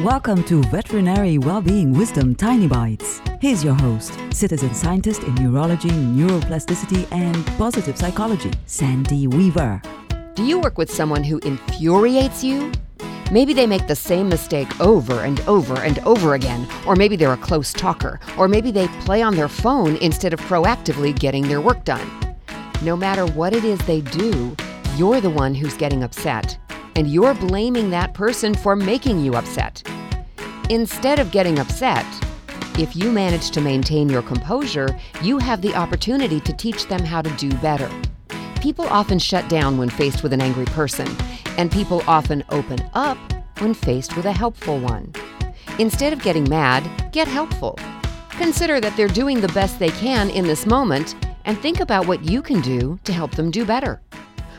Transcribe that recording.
Welcome to Veterinary Wellbeing Wisdom Tiny Bites. Here's your host, citizen scientist in neurology, neuroplasticity, and positive psychology, Sandy Weaver. Do you work with someone who infuriates you? Maybe they make the same mistake over and over and over again, or maybe they're a close talker, or maybe they play on their phone instead of proactively getting their work done. No matter what it is they do, you're the one who's getting upset and you're blaming that person for making you upset. Instead of getting upset, if you manage to maintain your composure, you have the opportunity to teach them how to do better. People often shut down when faced with an angry person, and people often open up when faced with a helpful one. Instead of getting mad, get helpful. Consider that they're doing the best they can in this moment and think about what you can do to help them do better.